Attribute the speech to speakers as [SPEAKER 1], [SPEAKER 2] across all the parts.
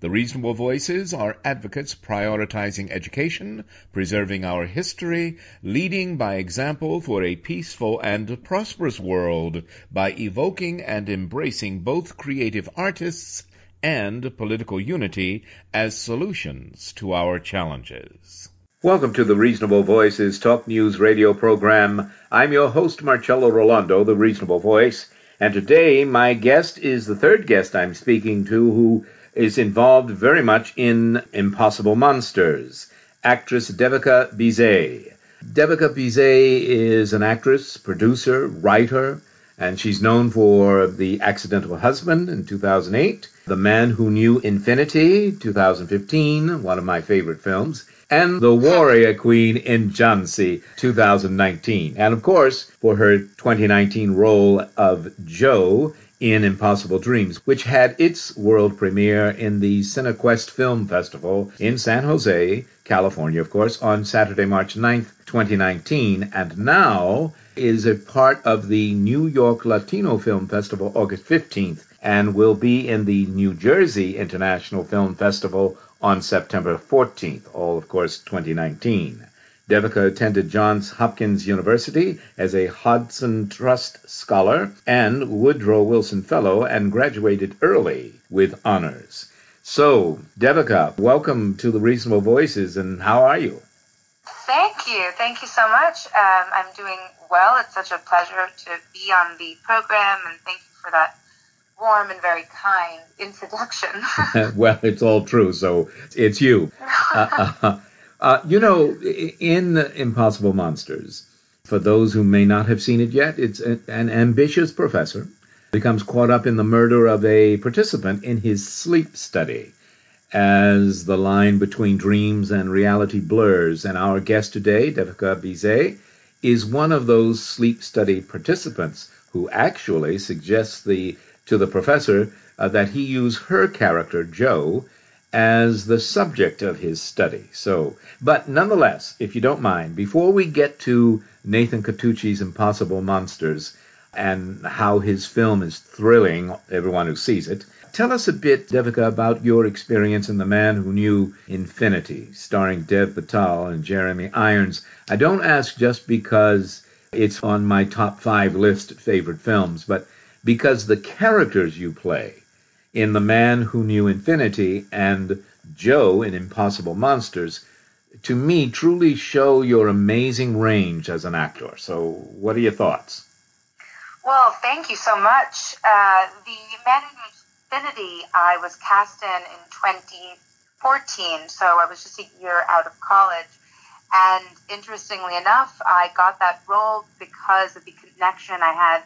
[SPEAKER 1] The reasonable voices are advocates prioritizing education, preserving our history, leading by example for a peaceful and prosperous world by evoking and embracing both creative artists and political unity as solutions to our challenges. Welcome to the Reasonable Voices Talk News radio program. I'm your host, Marcello Rollando, the Reasonable Voice, and today my guest is the third guest I'm speaking to who is involved very much in Impossible Monsters. Actress Devika Bhise. Devika Bhise is an actress, producer, writer, and she's known for The Accidental Husband in 2008, The Man Who Knew Infinity, 2015, one of my favorite films, and The Warrior Queen in Jhansi, 2019. And of course, for her 2019 role of Jo in Impossible Dreams, which had its world premiere in the CineQuest Film Festival in San Jose, California, of course, on Saturday, March 9th, 2019, and now is a part of the New York Latino Film Festival August 15th and will be in the New Jersey International Film Festival on September 14th, all of course 2019. Devika attended Johns Hopkins University as a Hodson Trust Scholar and Woodrow Wilson Fellow and graduated early with honors. So, Devika, welcome to the Reasonable Voices, and how are you?
[SPEAKER 2] Thank you. Thank you so much. Um, I'm doing well. It's such a pleasure to be on the program, and thank you for that warm and very kind introduction.
[SPEAKER 1] well, it's all true, so it's you. Uh, uh, uh, you know, in Impossible Monsters, for those who may not have seen it yet, it's a, an ambitious professor becomes caught up in the murder of a participant in his sleep study as the line between dreams and reality blurs. And our guest today, Devika Bhise, is one of those sleep study participants who actually suggests the to the professor uh, that he use her character, Jo, as the subject of his study. So, but nonetheless, if you don't mind, before we get to Nathan Catucci's Impossible Monsters and how his film is thrilling everyone who sees it, tell us a bit, Devika, about your experience in The Man Who Knew Infinity, starring Dev Patel and Jeremy Irons. I don't ask just because it's on my top five list of favorite films, but because the characters you play in The Man Who Knew Infinity and Joe in Impossible Monsters, to me, truly show your amazing range as an actor. So, what are your thoughts?
[SPEAKER 2] Well, thank you so much. Uh, the Man Who Knew Infinity I was cast in in 2014, so I was just a year out of college. And interestingly enough, I got that role because of the connection I had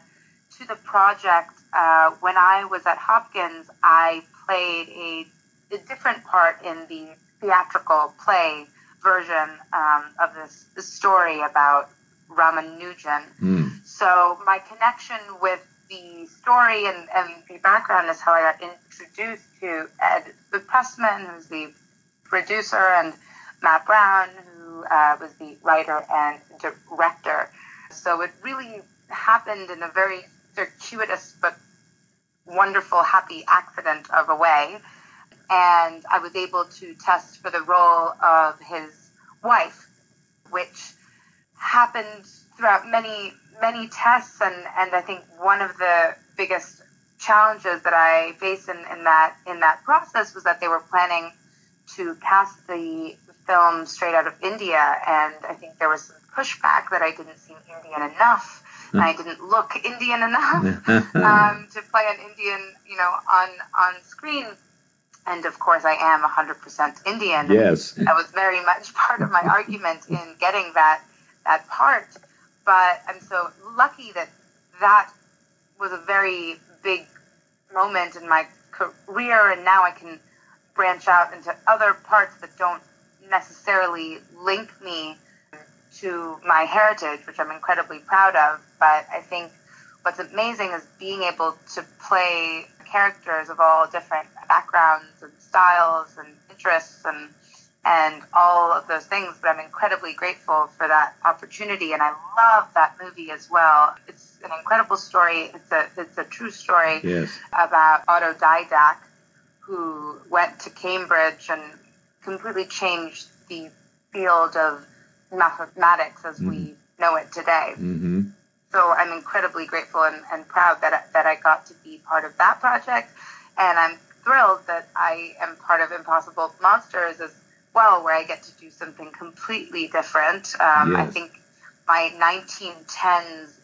[SPEAKER 2] to the project uh, when I was at Hopkins, I played a, a different part in the theatrical play version um, of this, this, story about Ramanujan. Mm. So my connection with the story and, and, the background is how I got introduced to Ed the Pressman, who's the producer, and Matt Brown, who uh, was the writer and director. So it really happened in a very circuitous but wonderful, happy accident of a way. And I was able to test for the role of his wife, which happened throughout many many tests, and and I think one of the biggest challenges that I faced in, in that in that process was that they were planning to cast the film straight out of India, and I think there was some pushback that I didn't seem Indian enough, I didn't look Indian enough um, to play an Indian, you know, on on screen. And of course, I am 100% Indian.
[SPEAKER 1] Yes.
[SPEAKER 2] That was very much part of my argument in getting that that part. But I'm so lucky that that was a very big moment in my career, and now I can branch out into other parts that don't necessarily link me to my heritage, which I'm incredibly proud of. But I think what's amazing is being able to play characters of all different backgrounds and styles and interests and and all of those things. But I'm incredibly grateful for that opportunity, and I love that movie as well. It's an incredible story. It's a it's a true story
[SPEAKER 1] Yes.
[SPEAKER 2] about autodidact who went to Cambridge and completely changed the field of mathematics as we know it today.
[SPEAKER 1] Mm-hmm.
[SPEAKER 2] So I'm incredibly grateful and, and proud that I, that I got to be part of that project, and I'm thrilled that I am part of Impossible Monsters as well, where I get to do something completely different. Um, I think my 1910s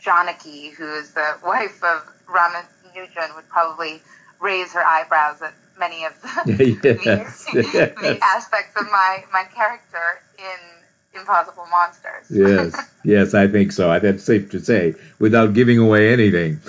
[SPEAKER 2] Janaki, who is the wife of Ramanujan, would probably raise her eyebrows at many of the,
[SPEAKER 1] Yes,
[SPEAKER 2] the,
[SPEAKER 1] yes.
[SPEAKER 2] the aspects of my, my character in Impossible Monsters.
[SPEAKER 1] Yes, yes, I think so. I- That's safe to say without giving away anything.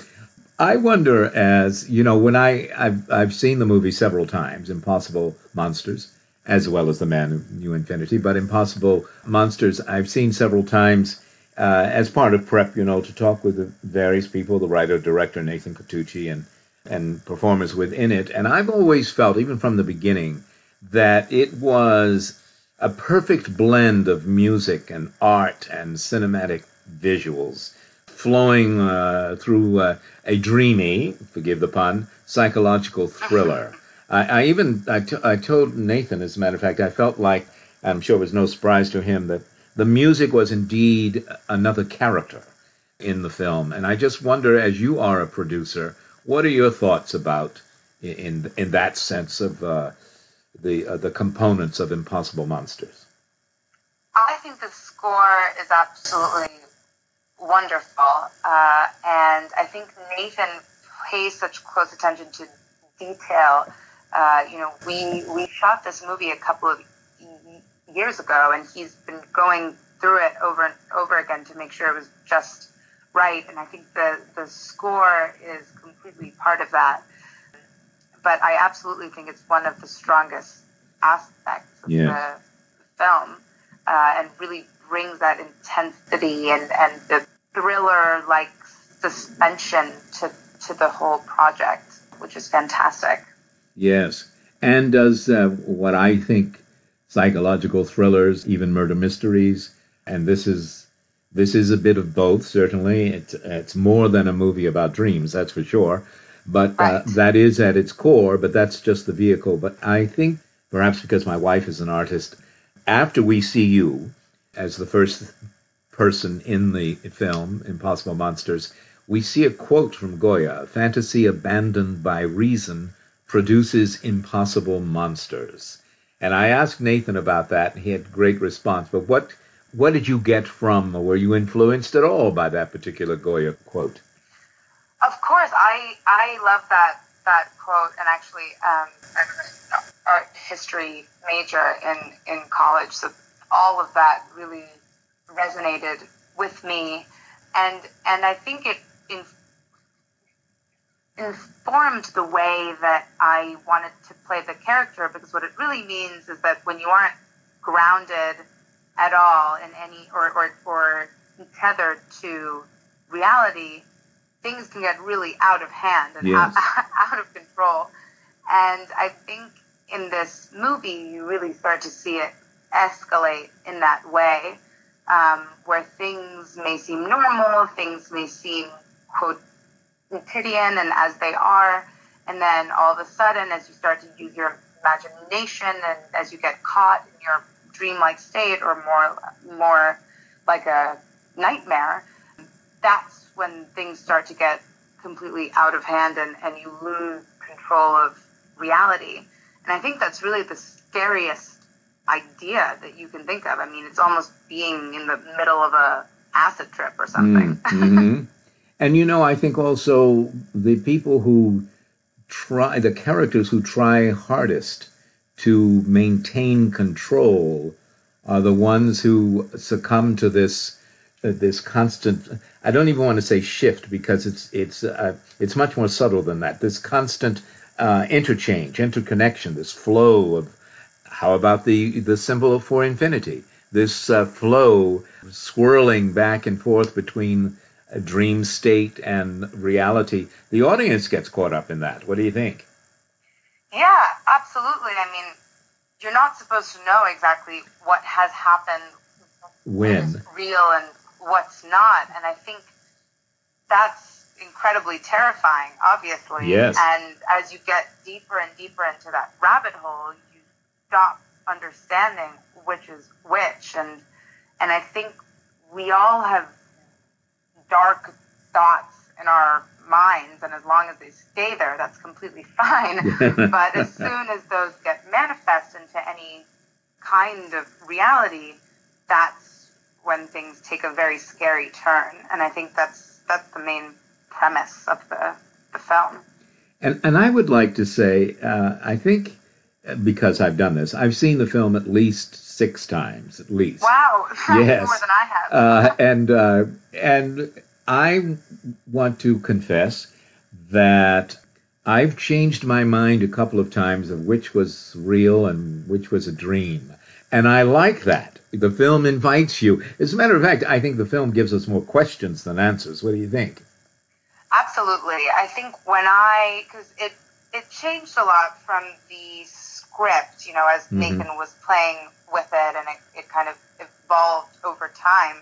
[SPEAKER 1] I wonder, as you know, when I I've, I've seen the movie several times, Impossible Monsters, as well as The Man Who Knew Infinity, but Impossible Monsters I've seen several times uh, as part of prep, you know, to talk with the various people, the writer, director Nathan Catucci, and and performers within it. And I've always felt, even from the beginning, that it was a perfect blend of music and art and cinematic visuals flowing uh, through uh, a dreamy, forgive the pun, psychological thriller. I, I even I, t- I told Nathan, as a matter of fact, I felt like I'm sure it was no surprise to him that the music was indeed another character in the film. And I just wonder, as you are a producer, what are your thoughts about in in that sense of uh, the uh, the components of Impossible Monsters?
[SPEAKER 2] I think the score is absolutely wonderful, uh, and I think Nathan pays such close attention to detail. Uh, you know, we we shot this movie a couple of years ago, and he's been going through it over and over again to make sure it was just right. And I think the the score is completely part of that. But I absolutely think it's one of the strongest aspects of
[SPEAKER 1] Yeah.
[SPEAKER 2] the film, uh, and really brings that intensity and, and the thriller like suspension to, to the whole project, which is fantastic.
[SPEAKER 1] Yes, and does uh, what I think psychological thrillers, even murder mysteries, and this is this is a bit of both. Certainly, it's it's more than a movie about dreams, that's for sure. But uh, that is at its core. But that's just the vehicle. But I think perhaps because my wife is an artist, after we see you as the first person in the film Impossible Monsters, we see a quote from Goya: "Fantasy abandoned by reason." produces impossible monsters. And I asked Nathan about that, and he had great response. But what what did you get from, or were you influenced at all by that particular Goya quote?
[SPEAKER 2] Of course, I love that that quote, and actually, um, I'm an art history major in in college, so all of that really resonated with me, and and I think it in, informed the way that I wanted to play the character because what it really means is that when you aren't grounded at all in any or or, or tethered to reality, things can get really out of hand and
[SPEAKER 1] Yes.
[SPEAKER 2] out, out of control. And I think in this movie, you really start to see it escalate in that way, um, where things may seem normal, things may seem, quote, quotidian and as they are, and then all of a sudden, as you start to use your imagination and as you get caught in your dreamlike state or more, more like a nightmare, that's when things start to get completely out of hand and, and you lose control of reality. And I think that's really the scariest idea that you can think of. I mean, it's almost being in the middle of a acid trip or something.
[SPEAKER 1] Mm-hmm. and you know, I think also the people who try, the characters who try hardest to maintain control are the ones who succumb to this this constant I don't even want to say shift because it's it's uh, it's much more subtle than that. This constant uh, interchange interconnection this flow of how about the the symbol for infinity? This uh, flow swirling back and forth between a dream state and reality. The audience gets caught up in that. What do you think?
[SPEAKER 2] Yeah absolutely. I mean you're not supposed to know exactly what has happened
[SPEAKER 1] when?
[SPEAKER 2] real and what's not. And I think that's incredibly terrifying, obviously.
[SPEAKER 1] Yes.
[SPEAKER 2] And as you get deeper and deeper into that rabbit hole, you stop understanding which is which. And and I think we all have dark thoughts in our minds, and as long as they stay there, that's completely fine. but as soon as those get manifest into any kind of reality, that's when things take a very scary turn. And I think that's that's the main premise of the, the film.
[SPEAKER 1] And and I would like to say, uh, I think because I've done this, I've seen the film at least six times, at least.
[SPEAKER 2] Wow,
[SPEAKER 1] yes.
[SPEAKER 2] more than I have.
[SPEAKER 1] uh, and uh, and I want to confess that I've changed my mind a couple of times of which was real and which was a dream. And I like that. The film invites you. As a matter of fact, I think the film gives us more questions than answers. What do you think?
[SPEAKER 2] Absolutely. I think when I, because it, it changed a lot from the script, you know, as mm-hmm. Nathan was playing with it and it, it kind of evolved over time.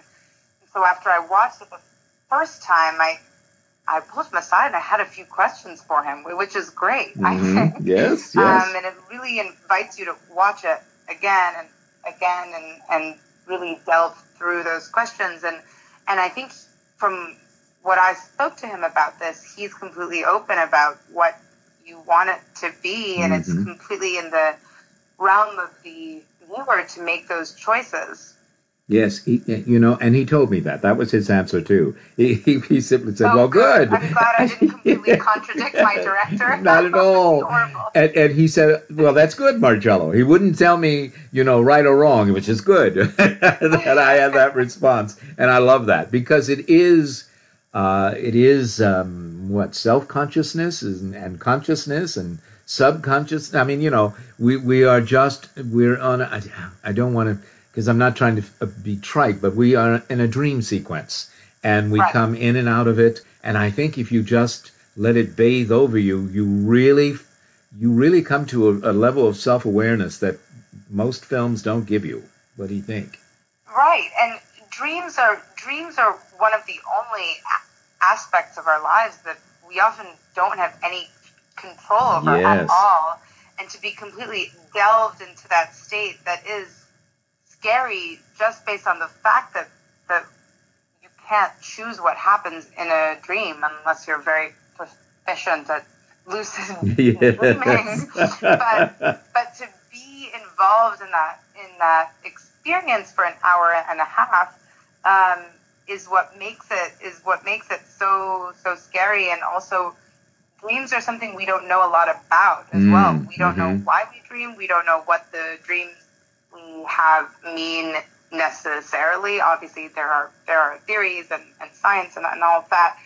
[SPEAKER 2] So after I watched it the first time, I, I pulled him aside and I had a few questions for him, which is great,
[SPEAKER 1] mm-hmm.
[SPEAKER 2] I think.
[SPEAKER 1] Yes, yes.
[SPEAKER 2] Um, and it really invites you to watch it again and again and, and really delve through those questions. And, and I think from what I spoke to him about this, he's completely open about what you want it to be. And mm-hmm. it's completely in the realm of the viewer to make those choices.
[SPEAKER 1] Yes, he, you know, and he told me that. That was his answer too. He, he, he simply said,
[SPEAKER 2] oh,
[SPEAKER 1] "Well,
[SPEAKER 2] good. good. I'm glad I didn't completely contradict my director.
[SPEAKER 1] Not at all." and, and, he said, "Well, that's good, Marcello." He wouldn't tell me, you know, right or wrong, which is good that I had that response, and I love that because it is, uh, it is um, what self consciousness and, and consciousness and subconscious. I mean, you know, we we are just we're on. I, I don't want to because I'm not trying to uh, be trite, but we are in a dream sequence and we
[SPEAKER 2] right.
[SPEAKER 1] come in and out of it. And I think if you just let it bathe over you, you really, you really come to a, a level of self awareness that most films don't give you. What do you think?
[SPEAKER 2] Right, and dreams are dreams are one of the only aspects of our lives that we often don't have any control over
[SPEAKER 1] yes.
[SPEAKER 2] at all. And to be completely delved into that state that is scary just based on the fact that that you can't choose what happens in a dream unless you're very proficient at lucid yes. dreaming. but but to be involved in that in that experience for an hour and a half um, is what makes it is what makes it so so scary and also dreams are something we don't know a lot about as mm, well. We don't mm-hmm. know why we dream. We don't know what the dreams we have mean necessarily. Obviously, there are there are theories and, and science and, and all of that,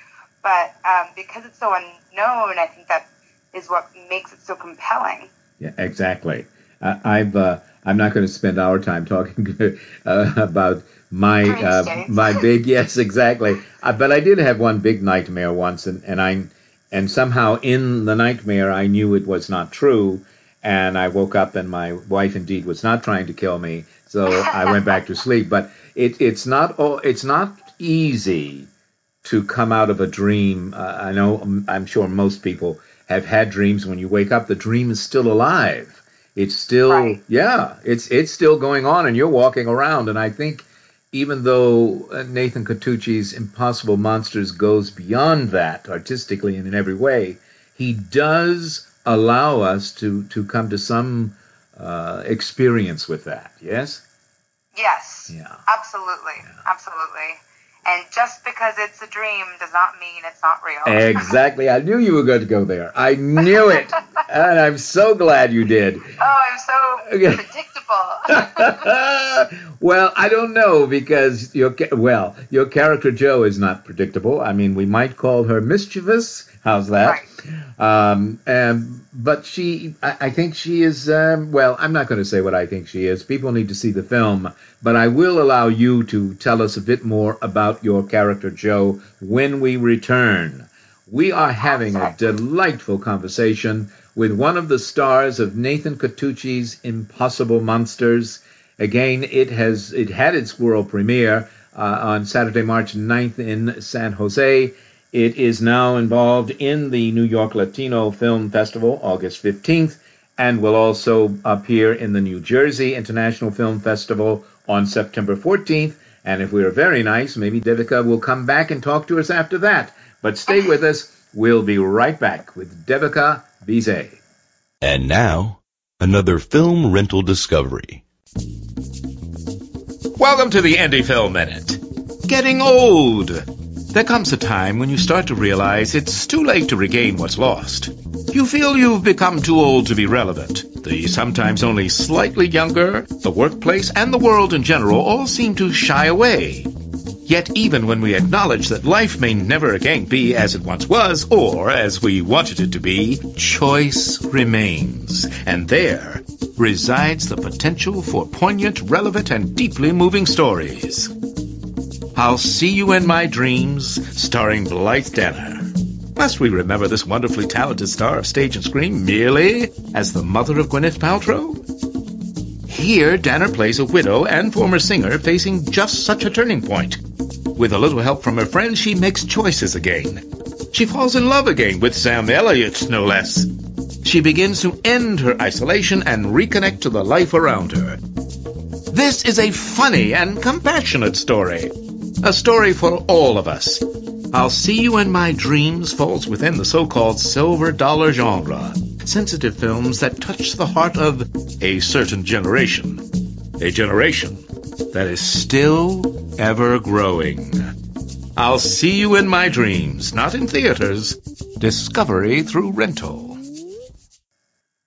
[SPEAKER 2] but um, because it's so unknown, I think that is what makes it so compelling.
[SPEAKER 1] Yeah, exactly. Uh, I've uh, I'm not going to spend our time talking uh, about my uh, my big yes exactly. Uh, but I did have one big nightmare once, and, and I and somehow in the nightmare I knew it was not true and I woke up and my wife indeed was not trying to kill me, so I went back to sleep. But it, it's not it's not easy to come out of a dream. Uh, I know I'm sure most people have had dreams. When you wake up, the dream is still alive. It's still
[SPEAKER 2] right.
[SPEAKER 1] yeah, it's it's still going on, and you're walking around. And I think even though Nathan Catucci's Impossible Monsters goes beyond that artistically and in every way, he does allow us to, to come to some uh, experience with that. Yes?
[SPEAKER 2] Yes.
[SPEAKER 1] Yeah.
[SPEAKER 2] Absolutely.
[SPEAKER 1] Yeah.
[SPEAKER 2] Absolutely. And just because it's a dream does not mean it's not real.
[SPEAKER 1] Exactly. I knew you were going to go there. I knew it. and I'm so glad you did.
[SPEAKER 2] Oh, I'm so predictable.
[SPEAKER 1] well, I don't know because your well, your character Jo is not predictable. I mean, we might call her mischievous. How's that? Um, and, but she, I, I think she is. Um, well, I'm not going to say what I think she is. People need to see the film, but I will allow you to tell us a bit more about your character Joe, when we return. We are having a delightful conversation with one of the stars of Nathan Catucci's Impossible Monsters. Again, it has it had its world premiere uh, on Saturday, March 9th in San Jose. It is now involved in the New York Latino Film Festival, August 15th, and will also appear in the New Jersey International Film Festival on September 14th. And if we are very nice, maybe Devika will come back and talk to us after that. But stay with us. We'll be right back with Devika Bhise.
[SPEAKER 3] And now, another film rental discovery.
[SPEAKER 1] Welcome to the Indie Film Minute. Getting old. There comes a time when you start to realize it's too late to regain what's lost. You feel you've become too old to be relevant. The sometimes only slightly younger, the workplace, and the world in general all seem to shy away. Yet even when we acknowledge that life may never again be as it once was, or as we wanted it to be, choice remains. And there resides the potential for poignant, relevant, and deeply moving stories. I'll See You in My Dreams, starring Blythe Danner. Must we remember this wonderfully talented star of stage and screen merely as the mother of Gwyneth Paltrow? Here, Danner plays a widow and former singer facing just such a turning point. With a little help from her friends, she makes choices again. She falls in love again with Sam Elliott, no less. She begins to end her isolation and reconnect to the life around her. This is a funny and compassionate story. A story for all of us. I'll See You in My Dreams falls within the so-called silver dollar genre. Sensitive films that touch the heart of a certain generation. A generation that is still ever growing. I'll See You in My Dreams, not in theaters. Discovery through rental.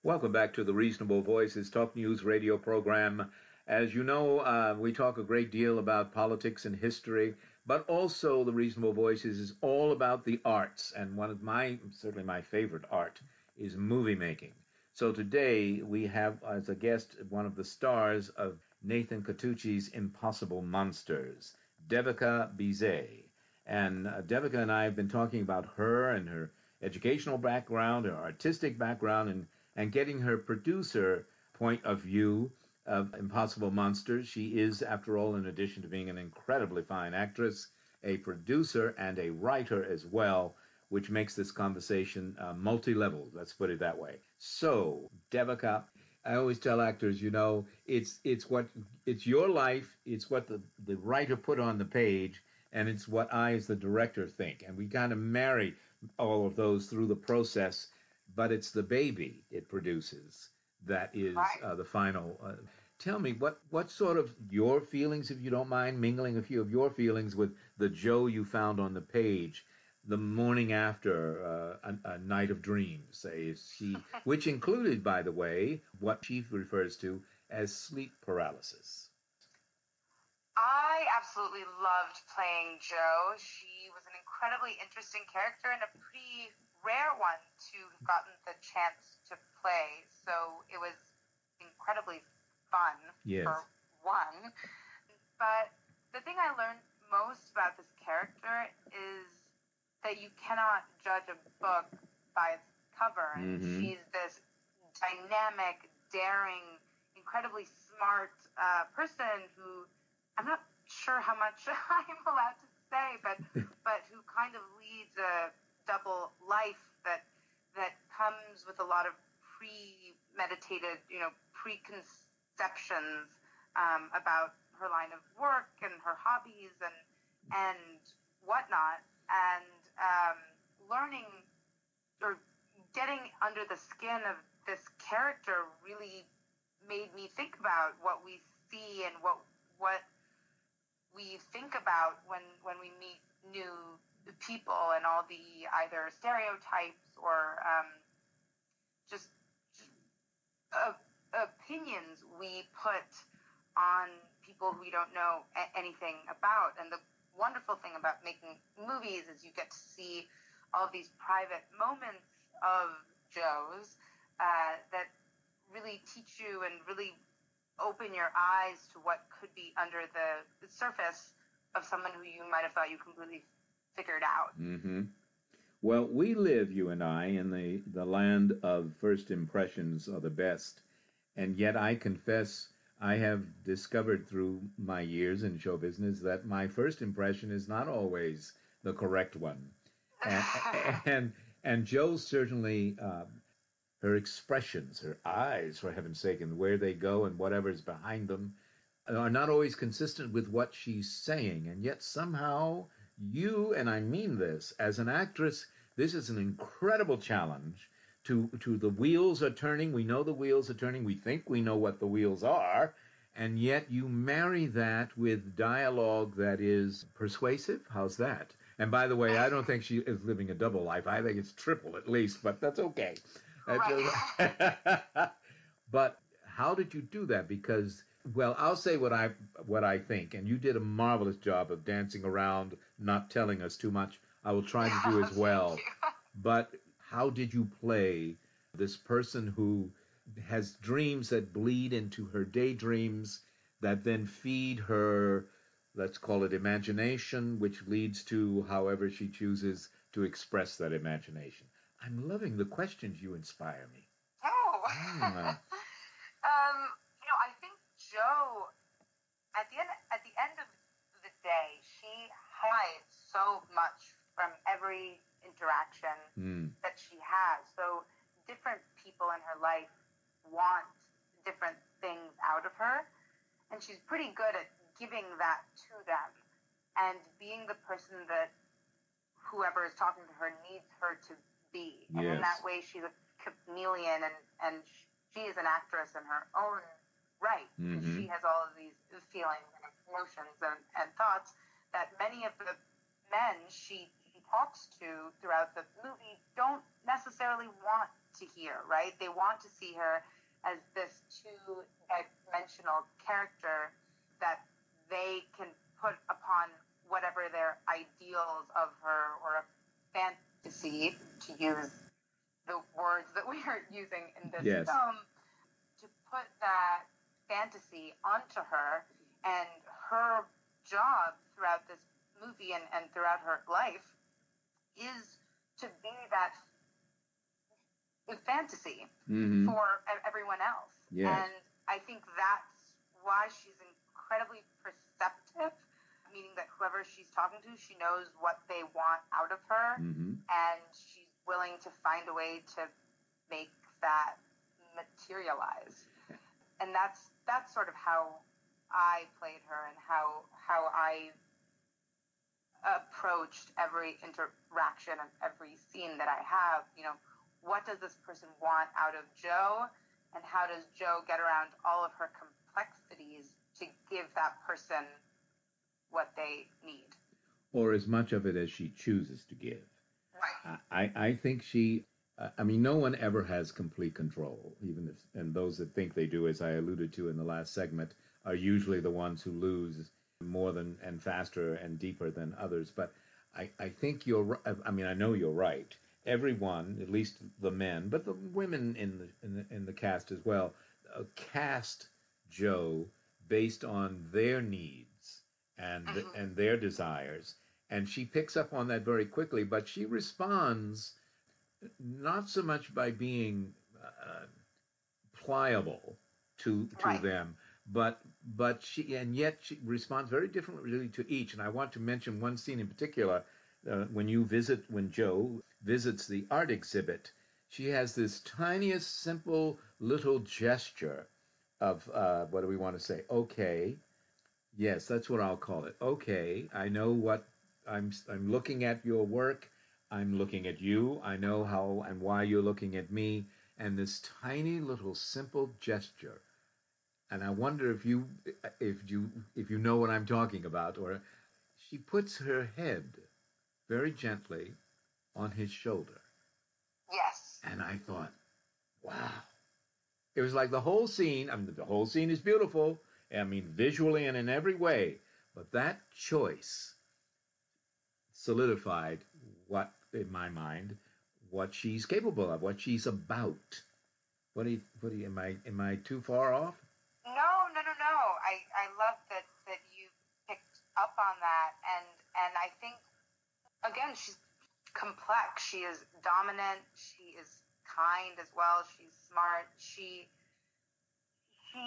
[SPEAKER 1] Welcome back to the Reasonable Voices Talk News radio program. As you know, uh, we talk a great deal about politics and history, but also the Reasonable Voices is all about the arts. And one of my, certainly my favorite art, is movie making. So today we have as a guest one of the stars of Nathan Catucci's Impossible Monsters, Devika Bhise. And uh, Devika and I have been talking about her and her educational background, her artistic background, and, and getting her producer point of view of Impossible Monsters. She is, after all, in addition to being an incredibly fine actress, a producer and a writer as well, which makes this conversation uh, multi-level. Let's put it that way. So, Devika, I always tell actors, you know, it's it's what it's your life, it's what the the writer put on the page, and it's what I, as the director, think, and we of marry all of those through the process. But it's the baby it produces that is uh, the final. Uh, tell me what what sort of your feelings, if you don't mind, mingling a few of your feelings with the Joe you found on the page the morning after uh, a, a, night of dreams, say she, which included, by the way, what she refers to as sleep paralysis.
[SPEAKER 2] I absolutely loved playing Joe. She was an incredibly interesting character and a pretty rare one to have gotten the chance to play. So incredibly fun
[SPEAKER 1] yes.
[SPEAKER 2] for one. But the thing I learned most about this character is that you cannot judge a book by its cover. And
[SPEAKER 1] mm-hmm.
[SPEAKER 2] she's this dynamic, daring, incredibly smart uh, person who I'm not sure how much I'm allowed to say, but but who kind of leads a double life that that comes with a lot of premeditated, you know, preconceptions um, about her line of work and her hobbies and and whatnot, and um, learning or getting under the skin of this character really made me think about what we see and what what we think about when when we meet new people and all the either stereotypes or um, just, uh, opinions we put on people who we don't know a- anything about. And the wonderful thing about making movies is you get to see all these private moments of Joe's uh, that really teach you and really open your eyes to what could be under the, the surface of someone who you might have thought you completely figured out.
[SPEAKER 1] Mm-hmm. Well, we live, you and I, in the, the land of first impressions are the best. And yet I confess I have discovered through my years in show business that my first impression is not always the correct one. And, and, and Joe certainly, uh, her expressions, her eyes, for heaven's sake, and where they go and whatever's behind them, are not always consistent with what she's saying. And yet somehow you, and I mean this, as an actress, this is an incredible challenge to, to the wheels are turning. We know the wheels are turning. We think we know what the wheels are. And yet you marry that with dialogue that is persuasive. How's that? And by the way, I don't think she is living a double life. I think it's triple at least, but that's okay. Right. but how did you do that? Because well, I'll say what I what I think, and you did a marvelous job of dancing around, not telling us too much. I will try to do as well. but how did you play this person who has dreams that bleed into her daydreams that then feed her, let's call it imagination, which leads to however she chooses to express that imagination? I'm loving the questions you inspire me.
[SPEAKER 2] Oh. Mm. um, you know, I think Joe, at the end, at the end of the day, she hides so much every interaction mm. that she has. So different people in her life want different things out of her, and she's pretty good at giving that to them and being the person that whoever is talking to her needs her to be. Yes. In that way, she's a chameleon, and and she is an actress in her own right. Mm-hmm. She has all of these feelings and emotions and, and thoughts that many of the men she talks to throughout the movie don't necessarily want to hear, right? They want to see her as this two dimensional character that they can put upon whatever their ideals of her or a fantasy, to use the words that we are using in this yes. film, to put that fantasy onto her, and her job throughout this movie and, and throughout her life is to be that fantasy mm-hmm. for everyone else. Yes. And I think that's why she's incredibly perceptive, meaning that whoever she's talking to, she knows what they want out of her, mm-hmm. and she's willing to find a way to make that materialize. And that's that's sort of how I played her and how how I approached every interaction and every scene that I have. You know, what does this person want out of Joe, and how does Joe get around all of her complexities to give that person what they need,
[SPEAKER 1] or as much of it as she chooses to give.
[SPEAKER 2] Right.
[SPEAKER 1] I, I think she I mean, no one ever has complete control, even if, and those that think they do, as I alluded to in the last segment, are usually the ones who lose more than and faster and deeper than others. But I, I think you're, I mean, I know you're right. Everyone, at least the men, but the women in the in the, in the cast as well, uh, cast Joe based on their needs and uh-huh. and their desires, and she picks up on that very quickly. But she responds not so much by being uh, pliable to to right. them, but but she and yet she responds very differently to each. And I want to mention one scene in particular uh, when you visit when Joe visits the art exhibit. She has this tiniest, simple little gesture of uh, what do we want to say? Okay, Yes, that's what I'll call it. Okay, I know what I'm. I'm looking at your work. I'm looking at you. I know how and why you're looking at me. And this tiny little simple gesture. And I wonder if you, if you, if you know what I'm talking about. Or she puts her head very gently on his shoulder.
[SPEAKER 2] Yes.
[SPEAKER 1] And I thought, wow. It was like the whole scene. I mean, the whole scene is beautiful. I mean, visually and in every way. But that choice solidified what, in my mind, what she's capable of, what she's about. What do you, what do you, am I, am I too far off?
[SPEAKER 2] No, no, no, no. I, I love that, that you picked up on that. And, and I think, again, she's complex. She is dominant. She is kind as well. She's smart. She, she,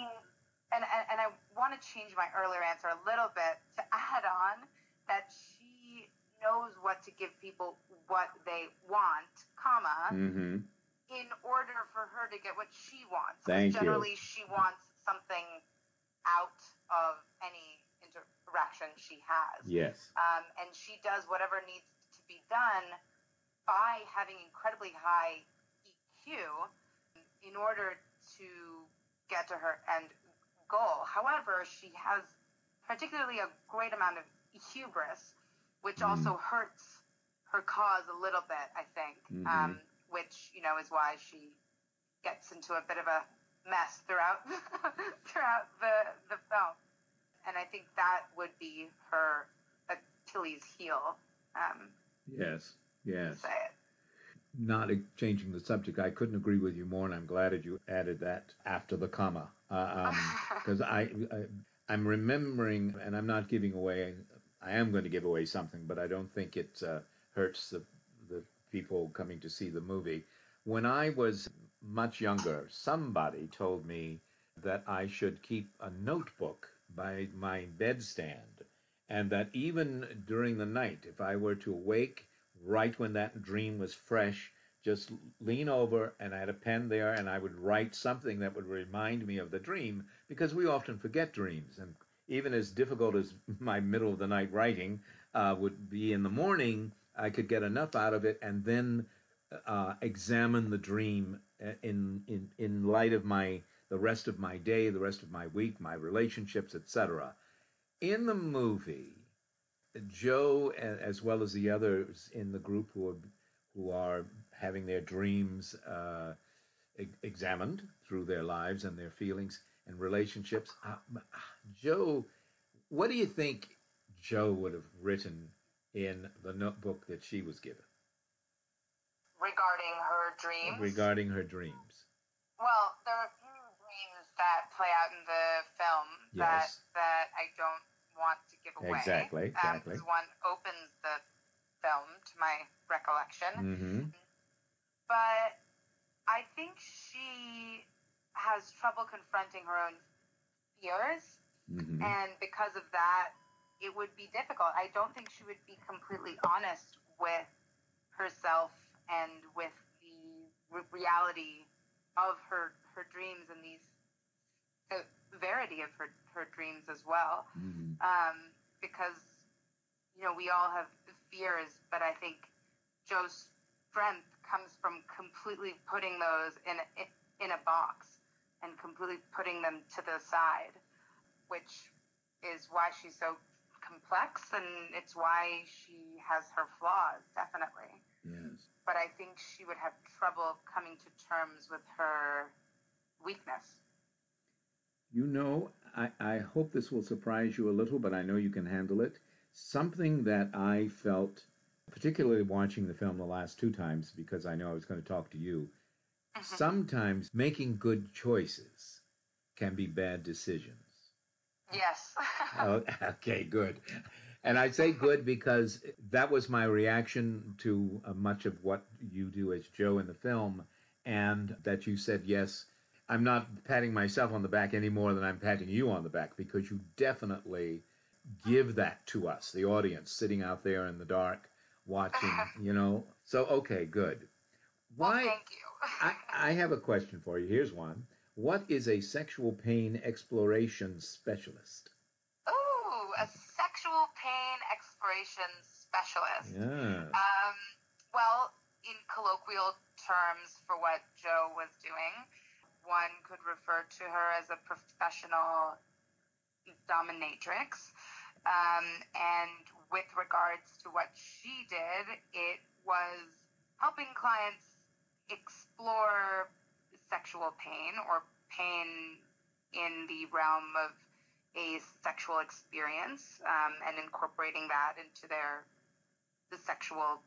[SPEAKER 2] and, and, and I want to change my earlier answer a little bit to add on that she knows what to give people what they want, comma,
[SPEAKER 1] Mm-hmm.
[SPEAKER 2] in order for her to get what she wants.
[SPEAKER 1] Thank you.
[SPEAKER 2] generally, she wants something out of any interaction she has.
[SPEAKER 1] Yes.
[SPEAKER 2] Um, and she does whatever needs to be done by having incredibly high EQ in order to get to her end goal. However, she has particularly a great amount of hubris, which also hurts her cause a little bit, I think,
[SPEAKER 1] Mhm.
[SPEAKER 2] um, which, you know, is why she gets into a bit of a mess throughout throughout the, the film. And I think that would be her Achilles heel, um,
[SPEAKER 1] Yes. Yes. Not changing the subject, I couldn't agree with you more, and I'm glad that you added that after the comma. Because I, I, I'm remembering, and I'm not giving away, I am going to give away something, but I don't think it uh, hurts the, the people coming to see the movie. When I was much younger, somebody told me that I should keep a notebook by my bedstand, and that even during the night, if I were to awake right when that dream was fresh, just lean over and I had a pen there and I would write something that would remind me of the dream because we often forget dreams. And even as difficult as my middle of the night writing uh, would be in the morning, I could get enough out of it and then uh, examine the dream in, in, in light of my the rest of my day, the rest of my week, my relationships, etc. In the movie, Joe, as well as the others in the group who are who are having their dreams uh, e- examined through their lives and their feelings and relationships. Uh, Joe, what do you think Joe would have written in the notebook that she was given
[SPEAKER 2] Regarding her dreams.
[SPEAKER 1] regarding her dreams?
[SPEAKER 2] Well, there are a few dreams that play out in the film
[SPEAKER 1] Yes.
[SPEAKER 2] that that I don't want to give away.
[SPEAKER 1] Exactly,
[SPEAKER 2] Um,
[SPEAKER 1] exactly.
[SPEAKER 2] 'cause one opens the film to my recollection,
[SPEAKER 1] Mm-hmm.
[SPEAKER 2] but I think she has trouble confronting her own fears,
[SPEAKER 1] Mm-hmm.
[SPEAKER 2] and because of that, it would be difficult. I don't think she would be completely honest with herself and with the re- reality of her her dreams and these the verity of her her dreams as well.
[SPEAKER 1] Mm-hmm.
[SPEAKER 2] Um, because you know we all have fears, but I think Joe's strength comes from completely putting those in a, in a box and completely putting them to the side, which is why she's so complex and it's why she has her flaws, definitely.
[SPEAKER 1] Yes.
[SPEAKER 2] But I think she would have trouble coming to terms with her weakness.
[SPEAKER 1] You know, I, I hope this will surprise you a little, but I know you can handle it. Something that I felt, particularly watching the film the last two times, because I know I was going to talk to you, sometimes making good choices can be bad decisions.
[SPEAKER 2] Yes.
[SPEAKER 1] Oh, okay, good. And I say good because that was my reaction to uh, much of what you do as Joe in the film, and that you said yes. I'm not patting myself on the back any more than I'm patting you on the back because you definitely give that to us, the audience sitting out there in the dark watching, you know. So, okay, good. Why?
[SPEAKER 2] Well, thank you.
[SPEAKER 1] I, I have a question for you. Here's one. What is a sexual pain exploration specialist?
[SPEAKER 2] Ooh, relations specialist.
[SPEAKER 4] Yeah.
[SPEAKER 2] Um, well, in colloquial terms, for what Joe was doing, one could refer to her as a professional dominatrix. Um, and with regards to what she did, it was helping clients explore sexual pain or pain in the realm of a sexual experience um, and incorporating that into their the sexual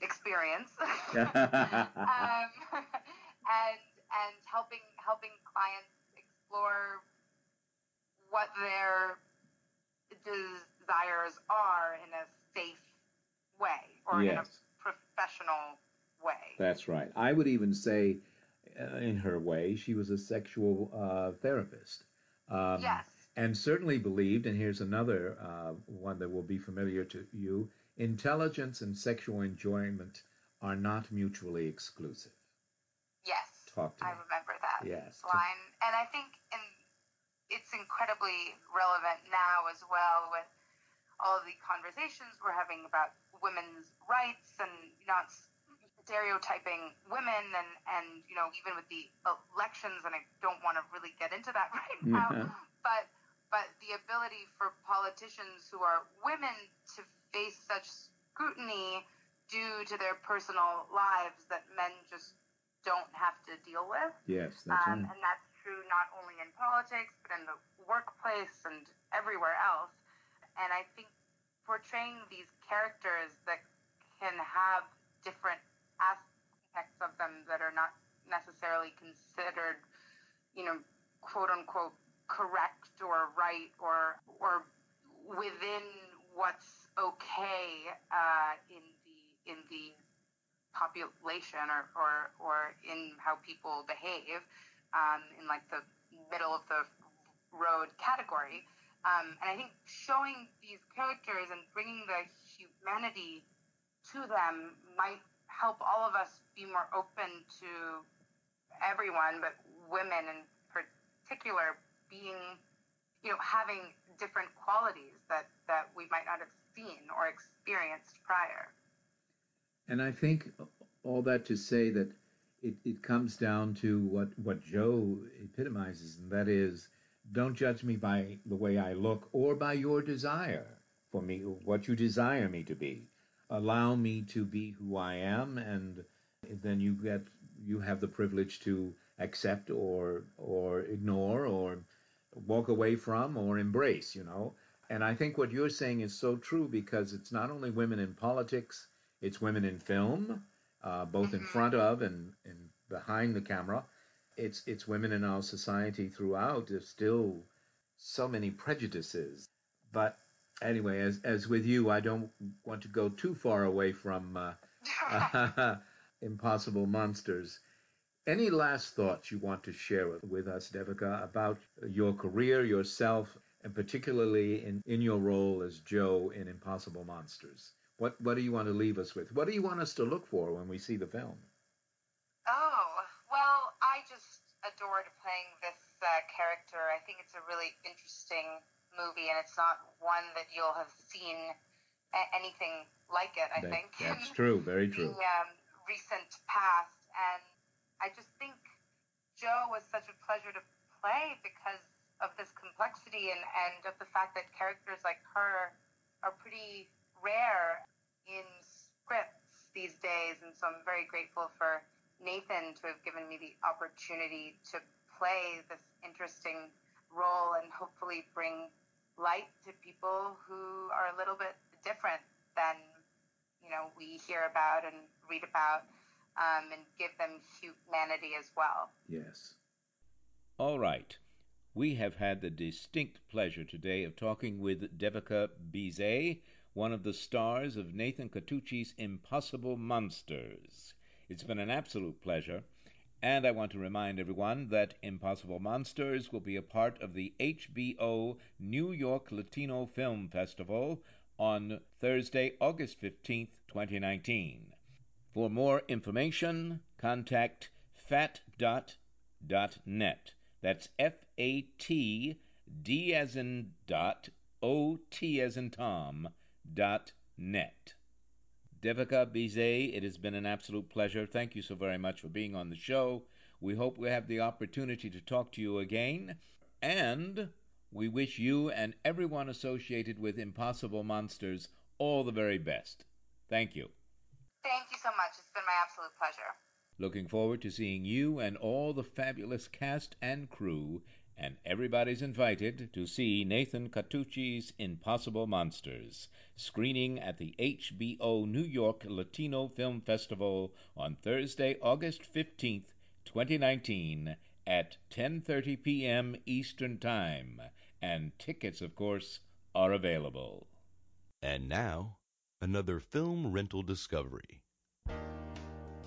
[SPEAKER 2] experience um, and and helping helping clients explore what their desires are in a safe way or
[SPEAKER 1] Yes.
[SPEAKER 2] in a professional way.
[SPEAKER 1] That's right. I would even say, uh, in her way, she was a sexual uh, therapist. Um,
[SPEAKER 2] Yes.
[SPEAKER 1] And certainly believed, and here's another uh, one that will be familiar to you intelligence and sexual enjoyment are not mutually exclusive. Talk
[SPEAKER 2] I remember that
[SPEAKER 1] Yes.
[SPEAKER 2] line, and I think in, it's incredibly relevant now as well with all the conversations we're having about women's rights and not stereotyping women, and and you know even with the elections, and I don't want to really get into that right now,
[SPEAKER 1] Mhm.
[SPEAKER 2] but but the ability for politicians who are women to face such scrutiny due to their personal lives that men just don't have to deal with.
[SPEAKER 1] Yes, that's
[SPEAKER 2] Um,
[SPEAKER 1] right.
[SPEAKER 2] and that's true not only in politics, but in the workplace and everywhere else. And I think portraying these characters that can have different aspects of them that are not necessarily considered, you know, quote unquote correct or right or or within what's okay uh, in the in the population or, or, or in how people behave um, in like the middle of the road category. Um, and I think showing these characters and bringing the humanity to them might help all of us be more open to everyone, but women in particular being, you know, having different qualities that, that we might not have seen or experienced prior.
[SPEAKER 1] And I think all that to say that it, it comes down to what, what Joe epitomizes, and that is don't judge me by the way I look or by your desire for me, what you desire me to be. Allow me to be who I am, and then you get you have the privilege to accept or or ignore or walk away from or embrace, you know. And I think what you're saying is so true because it's not only women in politics, it's women in film, uh, both in front of and, and behind the camera. It's it's women in our society throughout. There's still so many prejudices. But anyway, as as with you, I don't want to go too far away from uh, Impossible Monsters. Any last thoughts you want to share with, with us, Devika, about your career, yourself, and particularly in, in your role as Joe in Impossible Monsters? What what do you want to leave us with? What do you want us to look for when we see the film?
[SPEAKER 2] Oh, well, I just adored playing this uh, character. I think it's a really interesting movie, and it's not one that you'll have seen anything like it, I
[SPEAKER 1] That-
[SPEAKER 2] think.
[SPEAKER 1] That's true, very true.
[SPEAKER 2] the um, recent past. And I just think Joe was such a pleasure to play because of this complexity and, and of the fact that characters like her are pretty rare in scripts these days. And so I'm very grateful for Nathan to have given me the opportunity to play this interesting role and hopefully bring light to people who are a little bit different than you know we hear about and read about um, and give them humanity as well
[SPEAKER 1] Yes.
[SPEAKER 4] All right. We have had the distinct pleasure today of talking with Devika Bhise, one of the stars of Nathan Catucci's Impossible Monsters. It's been an absolute pleasure, and I want to remind everyone that Impossible Monsters will be a part of the HBO New York Latino Film Festival on Thursday, August 15th, 2019. For more information, contact fatdot.net. That's F A T D as in dot O T as in Tom
[SPEAKER 1] Devika Bhise, it has been an absolute pleasure. Thank you so very much for being on the show. We hope we have the opportunity to talk to you again. And we wish you and everyone associated with Impossible Monsters all the very best. Thank you.
[SPEAKER 2] Thank you so much. It's been my absolute pleasure.
[SPEAKER 1] Looking forward to seeing you and all the fabulous cast and crew, and everybody's invited to see Nathan Catucci's Impossible Monsters, screening at the HBO New York Latino Film Festival on Thursday, August 15th, 2019 at 10:30 p.m. Eastern Time, and tickets of course are available.
[SPEAKER 3] And now, another film rental discovery.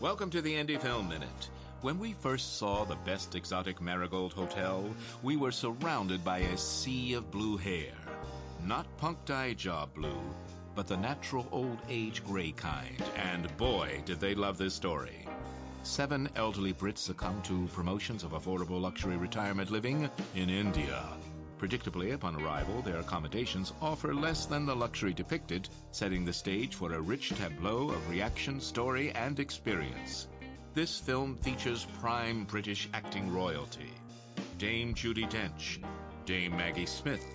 [SPEAKER 1] Welcome to the Indie Film Minute. When we first saw the best exotic marigold hotel, we were surrounded by a sea of blue hair. Not punk dye job blue, but the natural old age gray kind. And boy, did they love this story. Seven elderly Brits succumb to promotions of affordable luxury retirement living in India. Predictably, upon arrival, their accommodations offer less than the luxury depicted, setting the stage for a rich tableau of reaction, story, and experience. This film features prime British acting royalty Dame Judi Dench, Dame Maggie Smith,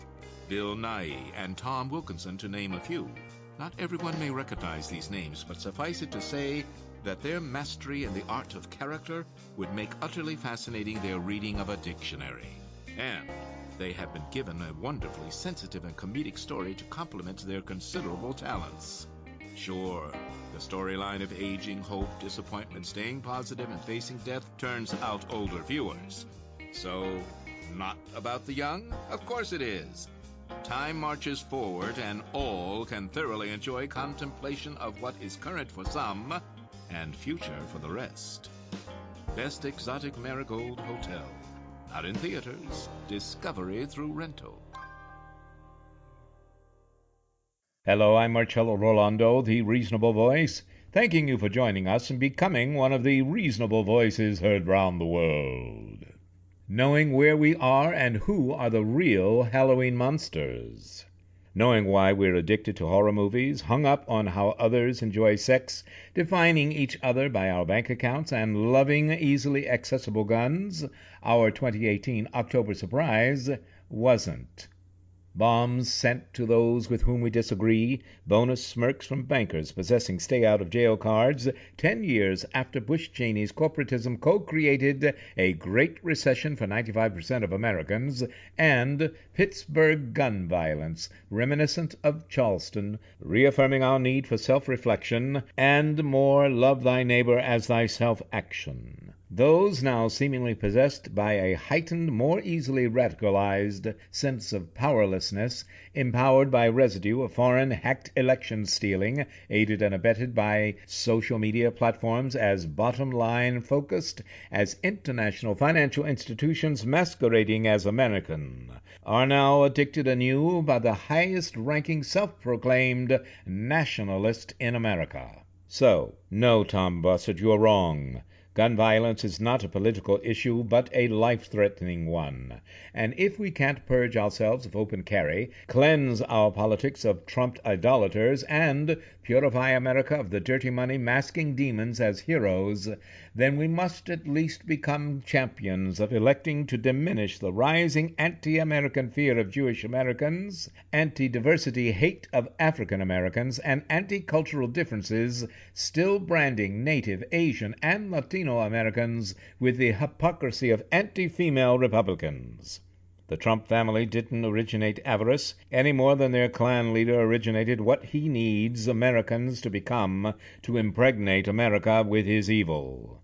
[SPEAKER 1] Bill Nighy, and Tom Wilkinson, to name a few. Not everyone may recognize these names, but suffice it to say that their mastery in the art of character would make utterly fascinating their reading of a dictionary. And they have been given a wonderfully sensitive and comedic story to complement their considerable talents. Sure, the storyline of aging, hope, disappointment, staying positive, and facing death turns out older viewers. So, not about the young? Of course it is. Time marches forward, and all can thoroughly enjoy contemplation of what is current for some and future for the rest. Best Exotic Marigold Hotel. Not in theaters. Discovery through rental. Hello, I'm Marcello Rollando, the Reasonable Voice, thanking you for joining us and becoming one of the reasonable voices heard round the world. Knowing where we are and who are the real Halloween monsters knowing why we're addicted to horror movies, hung up on how others enjoy sex, defining each other by our bank accounts, and loving easily accessible guns, our 2018 October surprise wasn't. Bombs sent to those with whom we disagree, bonus smirks from bankers possessing stay out of jail cards, ten years after Bush Cheney's corporatism co created a Great Recession for 95% of Americans, and Pittsburgh gun violence, reminiscent of Charleston, reaffirming our need for self reflection, and more love thy neighbor as thyself action. Those now seemingly possessed by a heightened, more easily radicalized sense of powerlessness, empowered by residue of foreign hacked election stealing, aided and abetted by social media platforms as bottom line focused as international financial institutions masquerading as American, are now addicted anew by the highest ranking self proclaimed nationalist in America. So, no, Tom Bossert, you're wrong. Gun violence is not a political issue, but a life threatening one. And if we can't purge ourselves of open carry, cleanse our politics of trumped idolaters, and purify America of the dirty money masking demons as heroes, then we must at least become champions of electing to diminish the rising anti American fear of Jewish Americans, anti diversity hate of African Americans, and anti cultural differences still branding Native, Asian, and Latino Americans with the hypocrisy of anti female Republicans. The Trump family didn't originate avarice any more than their clan leader originated what he needs Americans to become to impregnate America with his evil.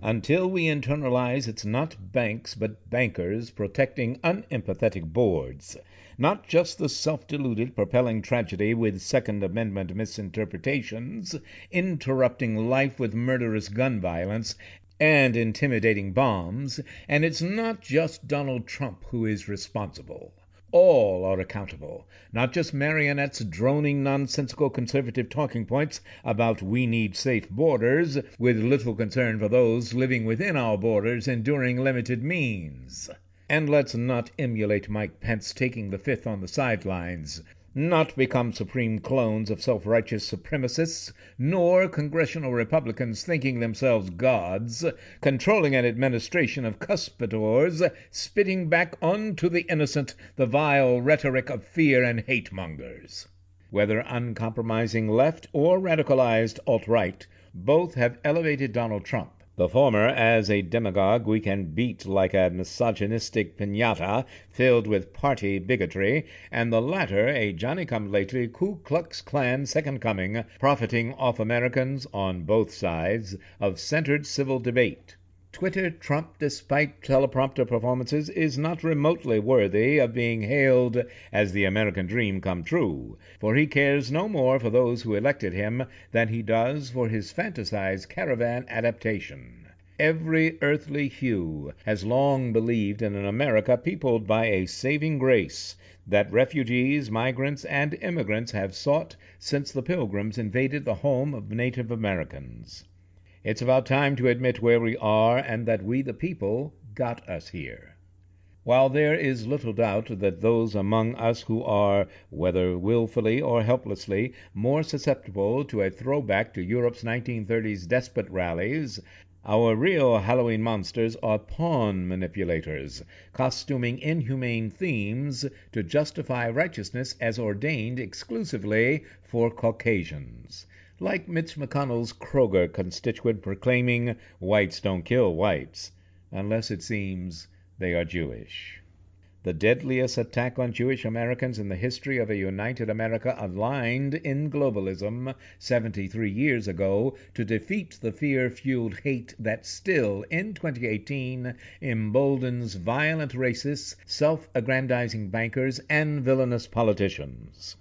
[SPEAKER 1] Until we internalize it's not banks but bankers protecting unempathetic boards, not just the self deluded propelling tragedy with Second Amendment misinterpretations, interrupting life with murderous gun violence and intimidating bombs, and it's not just Donald Trump who is responsible. All are accountable, not just marionettes droning nonsensical conservative talking points about we need safe borders, with little concern for those living within our borders enduring limited means. And let's not emulate Mike Pence taking the fifth on the sidelines. Not become supreme clones of self righteous supremacists, nor congressional Republicans thinking themselves gods, controlling an administration of cuspidors, spitting back onto the innocent the vile rhetoric of fear and hate mongers. Whether uncompromising left or radicalized alt right, both have elevated Donald Trump the former as a demagogue we can beat like a misogynistic pinata filled with party bigotry, and the latter a Johnny come lately Ku Klux Klan second coming, profiting off Americans on both sides of centered civil debate. Twitter Trump, despite teleprompter performances, is not remotely worthy of being hailed as the American dream come true, for he cares no more for those who elected him than he does for his fantasized caravan adaptation. Every earthly hue has long believed in an America peopled by a saving grace that refugees, migrants, and immigrants have sought since the Pilgrims invaded the home of Native Americans. It's about time to admit where we are and that we, the people, got us here. While there is little doubt that those among us who are, whether wilfully or helplessly, more susceptible to a throwback to Europe's 1930s despot rallies, our real Halloween monsters are pawn manipulators, costuming inhumane themes to justify righteousness as ordained exclusively for Caucasians like Mitch McConnell's Kroger constituent proclaiming whites don't kill whites, unless it seems they are Jewish. The deadliest attack on Jewish Americans in the history of a united America aligned in globalism 73 years ago to defeat the fear fueled hate that still, in 2018, emboldens violent racists, self aggrandizing bankers, and villainous politicians.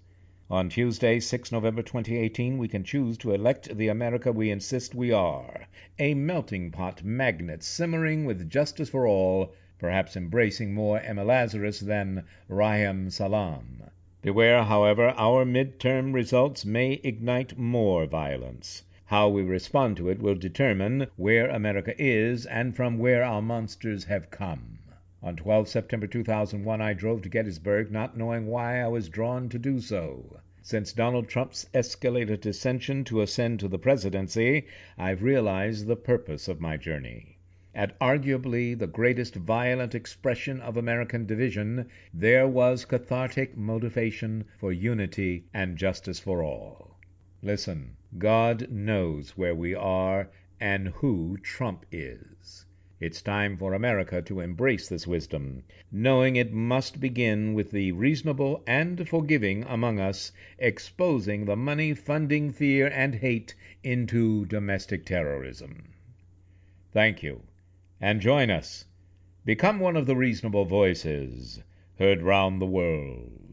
[SPEAKER 1] On Tuesday, 6 November 2018, we can choose to elect the America we insist we are a melting pot magnet simmering with justice for all, perhaps embracing more Emma Lazarus than Reihan Salam. Beware, however, our midterm results may ignite more violence. How we respond to it will determine where America is and from where our monsters have come. On 12 September 2001 I drove to Gettysburg, not knowing why I was drawn to do so. Since Donald Trump's escalated dissension to ascend to the presidency, I've realized the purpose of my journey. At arguably the greatest violent expression of American division, there was cathartic motivation for unity and justice for all. Listen, God knows where we are and who Trump is. It's time for America to embrace this wisdom, knowing it must begin with the reasonable and forgiving among us exposing the money funding fear and hate into domestic terrorism. Thank you, and join us. Become one of the reasonable voices heard round the world.